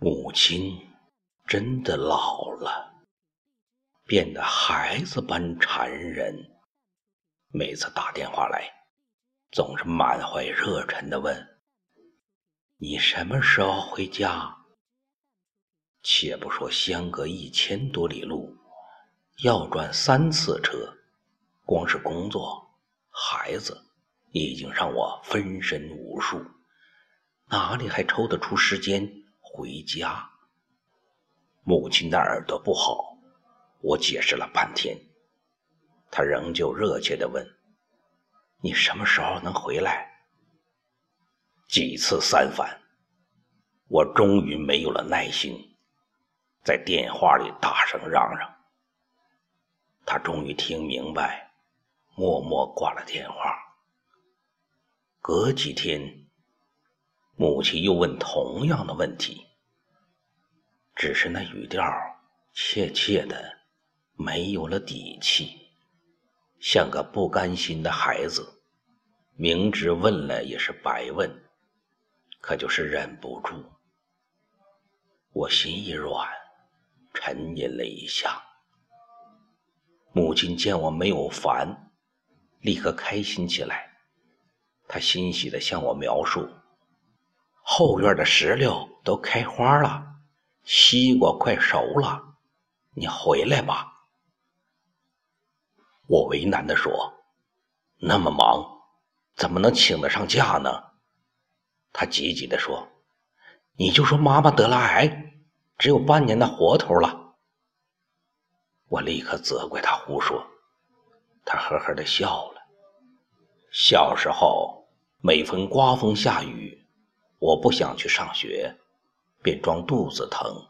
母亲真的老了，变得孩子般缠人。每次打电话来，总是满怀热忱的问：“你什么时候回家？”且不说相隔一千多里路，要转三次车，光是工作、孩子，已经让我分身无术，哪里还抽得出时间？回家，母亲的耳朵不好，我解释了半天，她仍旧热切地问：“你什么时候能回来？”几次三番，我终于没有了耐心，在电话里大声嚷嚷。她终于听明白，默默挂了电话。隔几天，母亲又问同样的问题。只是那语调怯怯的，没有了底气，像个不甘心的孩子，明知问了也是白问，可就是忍不住。我心一软，沉吟了一下。母亲见我没有烦，立刻开心起来，她欣喜的向我描述：后院的石榴都开花了。西瓜快熟了，你回来吧。我为难的说：“那么忙，怎么能请得上假呢？”他急急的说：“你就说妈妈得了癌，只有半年的活头了。”我立刻责怪他胡说，他呵呵的笑了。小时候，每逢刮风下雨，我不想去上学。便装肚子疼，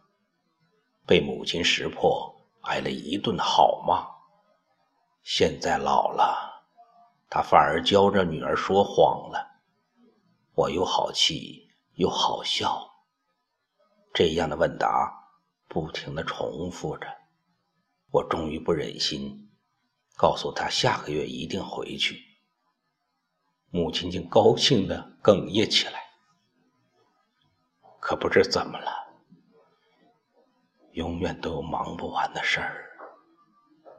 被母亲识破，挨了一顿好骂。现在老了，他反而教着女儿说谎了。我又好气又好笑，这样的问答不停的重复着。我终于不忍心，告诉他下个月一定回去。母亲竟高兴的哽咽起来。可不知怎么了，永远都有忙不完的事儿，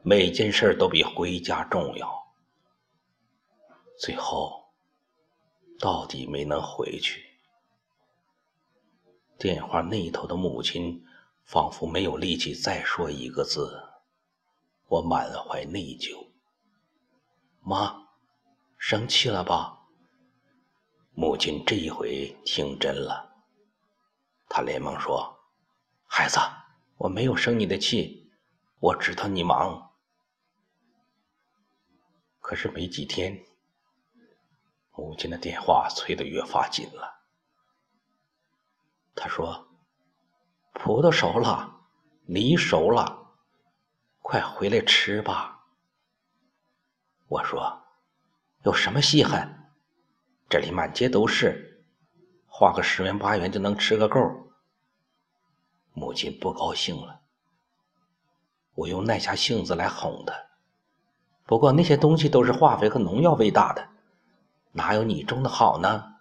每件事儿都比回家重要。最后，到底没能回去。电话那头的母亲仿佛没有力气再说一个字，我满怀内疚。妈，生气了吧？母亲这一回听真了。他连忙说：“孩子，我没有生你的气，我知道你忙。可是没几天，母亲的电话催得越发紧了。他说：‘葡萄熟了，梨熟了，快回来吃吧。’我说：‘有什么稀罕？这里满街都是。’”花个十元八元就能吃个够，母亲不高兴了。我又耐下性子来哄她，不过那些东西都是化肥和农药喂大的，哪有你种的好呢？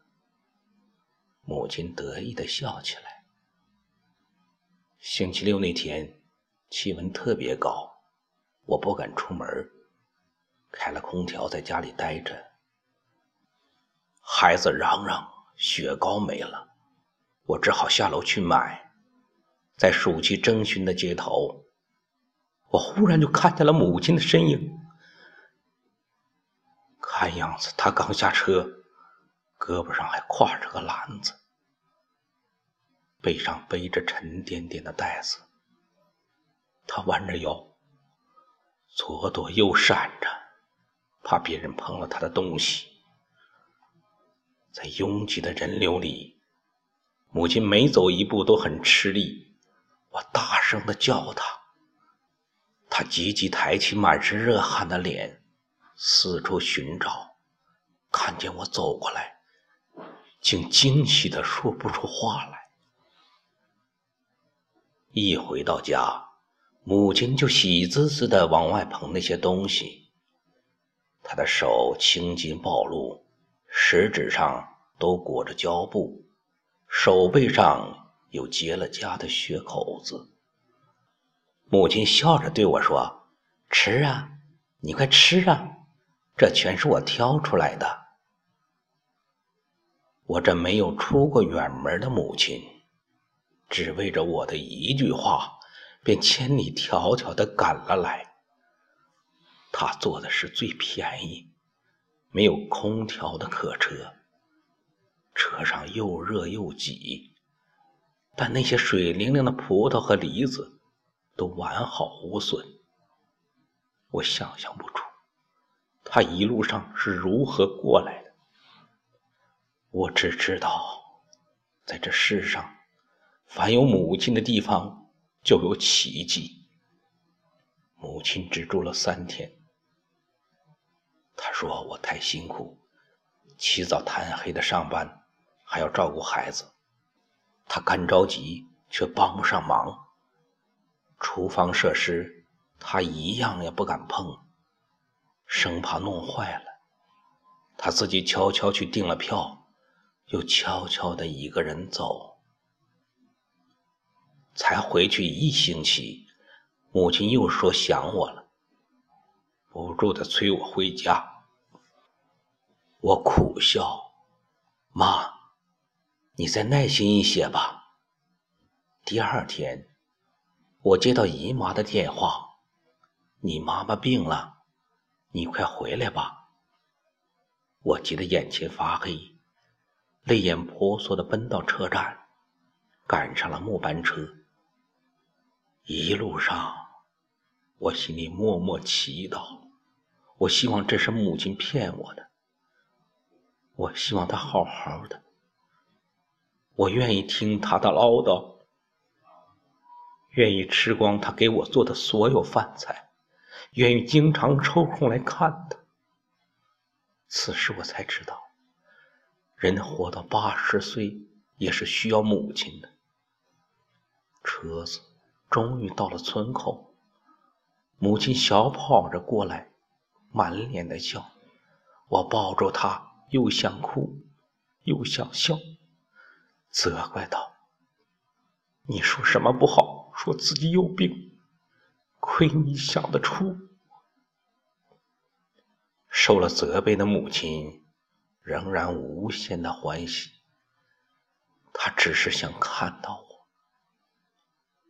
母亲得意的笑起来。星期六那天，气温特别高，我不敢出门，开了空调在家里待着。孩子嚷嚷。雪糕没了，我只好下楼去买。在暑气蒸熏的街头，我忽然就看见了母亲的身影。看样子她刚下车，胳膊上还挎着个篮子，背上背着沉甸甸的袋子。她弯着腰，左躲右闪着，怕别人碰了她的东西。在拥挤的人流里，母亲每走一步都很吃力。我大声的叫她，她急急抬起满是热汗的脸，四处寻找，看见我走过来，竟惊喜的说不出话来。一回到家，母亲就喜滋滋的往外捧那些东西，她的手青筋暴露。食指上都裹着胶布，手背上有结了痂的血口子。母亲笑着对我说：“吃啊，你快吃啊，这全是我挑出来的。”我这没有出过远门的母亲，只为着我的一句话，便千里迢迢的赶了来。他做的是最便宜、没有空调的客车，车上又热又挤，但那些水灵灵的葡萄和梨子都完好无损。我想象不出他一路上是如何过来的。我只知道，在这世上，凡有母亲的地方就有奇迹。母亲只住了三天。她说我太辛苦，起早贪黑的上班，还要照顾孩子，她干着急却帮不上忙。厨房设施她一样也不敢碰，生怕弄坏了。她自己悄悄去订了票。又悄悄的一个人走，才回去一星期，母亲又说想我了，不住的催我回家。我苦笑：“妈，你再耐心一些吧。”第二天，我接到姨妈的电话：“你妈妈病了，你快回来吧。”我急得眼前发黑。泪眼婆娑的奔到车站，赶上了末班车。一路上，我心里默默祈祷，我希望这是母亲骗我的，我希望她好好的，我愿意听她的唠叨，愿意吃光她给我做的所有饭菜，愿意经常抽空来看她。此时我才知道。人活到八十岁也是需要母亲的。车子终于到了村口，母亲小跑着过来，满脸的笑。我抱住他，又想哭，又想笑，责怪道：“你说什么不好？说自己有病，亏你想得出。”受了责备的母亲。仍然无限的欢喜，他只是想看到我。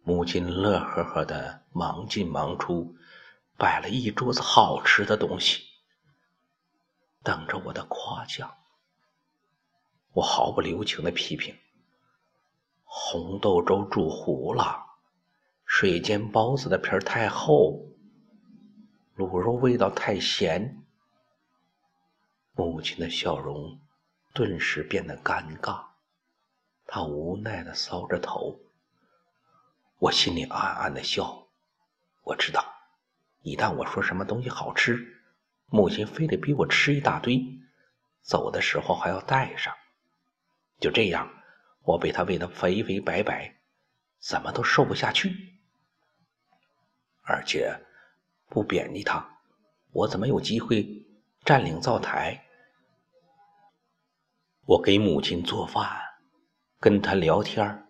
母亲乐呵呵的忙进忙出，摆了一桌子好吃的东西，等着我的夸奖。我毫不留情的批评：红豆粥煮糊了，水煎包子的皮太厚，卤肉味道太咸。母亲的笑容顿时变得尴尬，她无奈的搔着头。我心里暗暗的笑，我知道，一旦我说什么东西好吃，母亲非得逼我吃一大堆，走的时候还要带上。就这样，我被她喂得肥肥白白，怎么都瘦不下去。而且，不贬低他，我怎么有机会占领灶台？我给母亲做饭，跟她聊天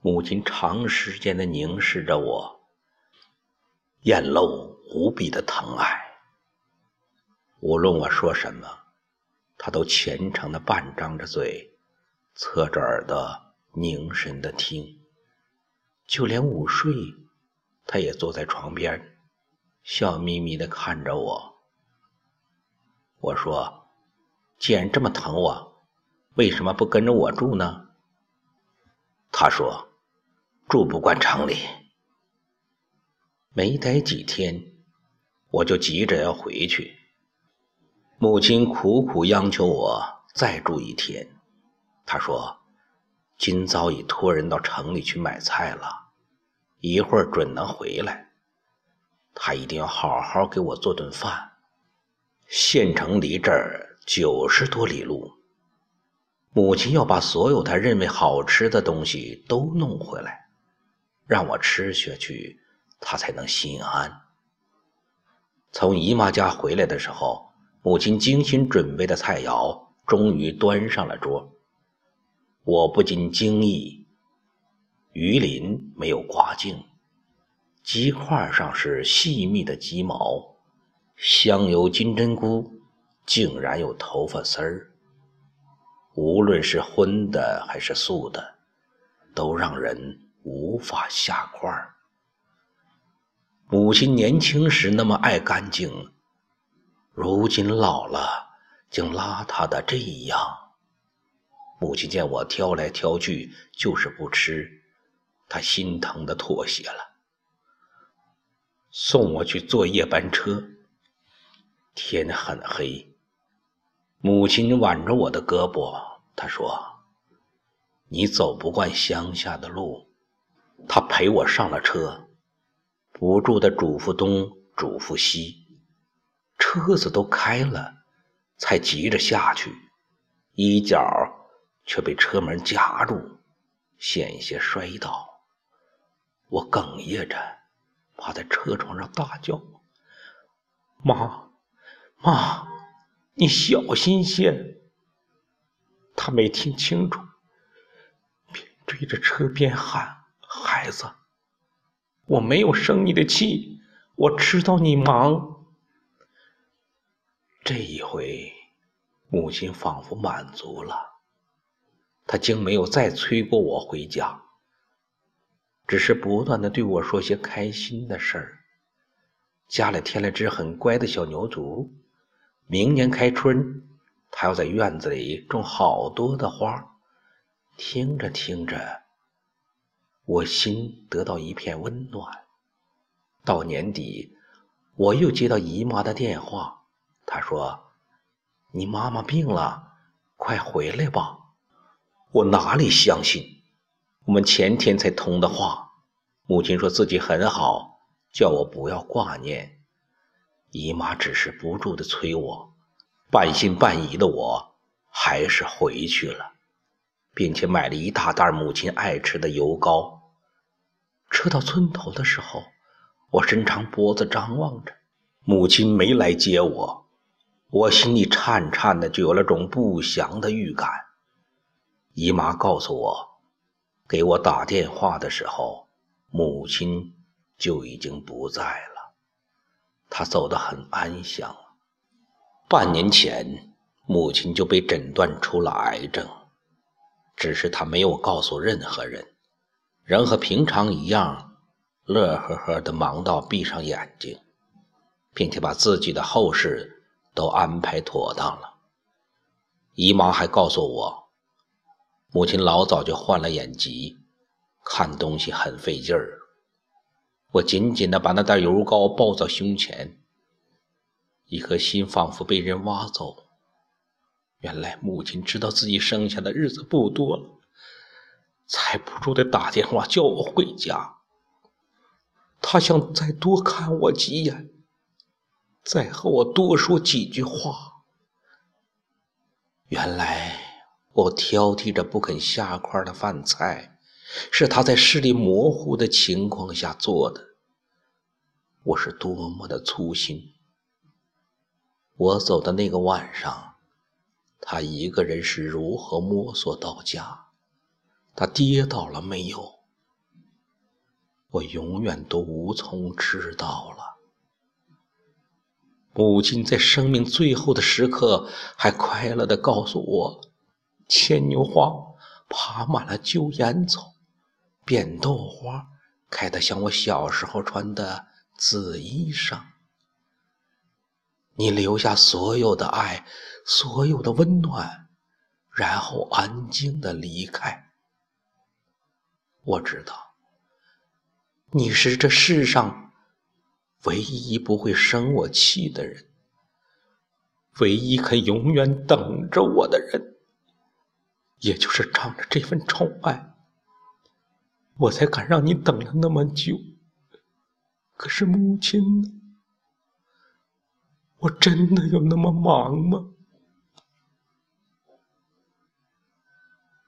母亲长时间的凝视着我，眼露无比的疼爱。无论我说什么，他都虔诚的半张着嘴，侧着耳朵凝神的听。就连午睡，他也坐在床边，笑眯眯的看着我。我说。既然这么疼我，为什么不跟着我住呢？他说：“住不惯城里。”没待几天，我就急着要回去。母亲苦苦央求我再住一天。她说：“今早已托人到城里去买菜了，一会儿准能回来。他一定要好好给我做顿饭。县城离这儿……”九十多里路，母亲要把所有她认为好吃的东西都弄回来，让我吃下去，他才能心安。从姨妈家回来的时候，母亲精心准备的菜肴终于端上了桌，我不禁惊异，鱼鳞没有刮净，鸡块上是细密的鸡毛，香油金针菇竟然有头发丝儿。无论是荤的还是素的，都让人无法下筷。母亲年轻时那么爱干净，如今老了竟邋遢的这样。母亲见我挑来挑去就是不吃。她心疼的妥协了，送我去坐夜班车。天很黑，母亲挽着我的胳膊，她说：“你走不惯乡下的路。”她陪我上了车，不住的嘱咐东，嘱咐西。车子都开了，才急着下去，衣角却被车门夹住，险些摔倒。我哽咽着，趴在车窗上大叫：“妈，妈，你小心些！”他没听清楚，边追着车边喊：“孩子，我没有生你的气，我知道你忙。”这一回，母亲仿佛满足了，她竟没有再催过我回家。只是不断的对我说些开心的事儿，家里添了只很乖的小牛犊，明年开春，他要在院子里种好多的花。听着听着，我心得到一片温暖。到年底，我又接到姨妈的电话，她说：“你妈妈病了，快回来吧。”我哪里相信？我们前天才通的话，母亲说自己很好，叫我不要挂念。姨妈只是不住的催我，半信半疑的我还是回去了，并且买了一大袋母亲爱吃的油糕。车到村头的时候，我伸长脖子张望着，母亲没来接我，我心里颤颤的，就有了种不祥的预感。姨妈告诉我。给我打电话的时候，母亲就已经不在了。她走得很安详。半年前，母亲就被诊断出了癌症，只是她没有告诉任何人，仍和平常一样，乐呵呵的忙到闭上眼睛，并且把自己的后事都安排妥当了。姨妈还告诉我。母亲老早就患了眼疾，看东西很费劲儿。我紧紧地把那袋油膏抱在胸前，一颗心仿佛被人挖走。原来母亲知道自己剩下的日子不多了，才不住的打电话叫我回家。她想再多看我几眼，再和我多说几句话。原来。我挑剔着不肯下筷的饭菜，是他在视力模糊的情况下做的。我是多么的粗心！我走的那个晚上，他一个人是如何摸索到家？他跌倒了没有？我永远都无从知道了。母亲在生命最后的时刻，还快乐地告诉我。牵牛花爬满了旧烟囱，扁豆花开得像我小时候穿的紫衣裳。你留下所有的爱，所有的温暖，然后安静的离开。我知道，你是这世上唯一不会生我气的人，唯一肯永远等着我的人。也就是仗着这份宠爱，我才敢让你等了那么久。可是母亲呢？我真的有那么忙吗？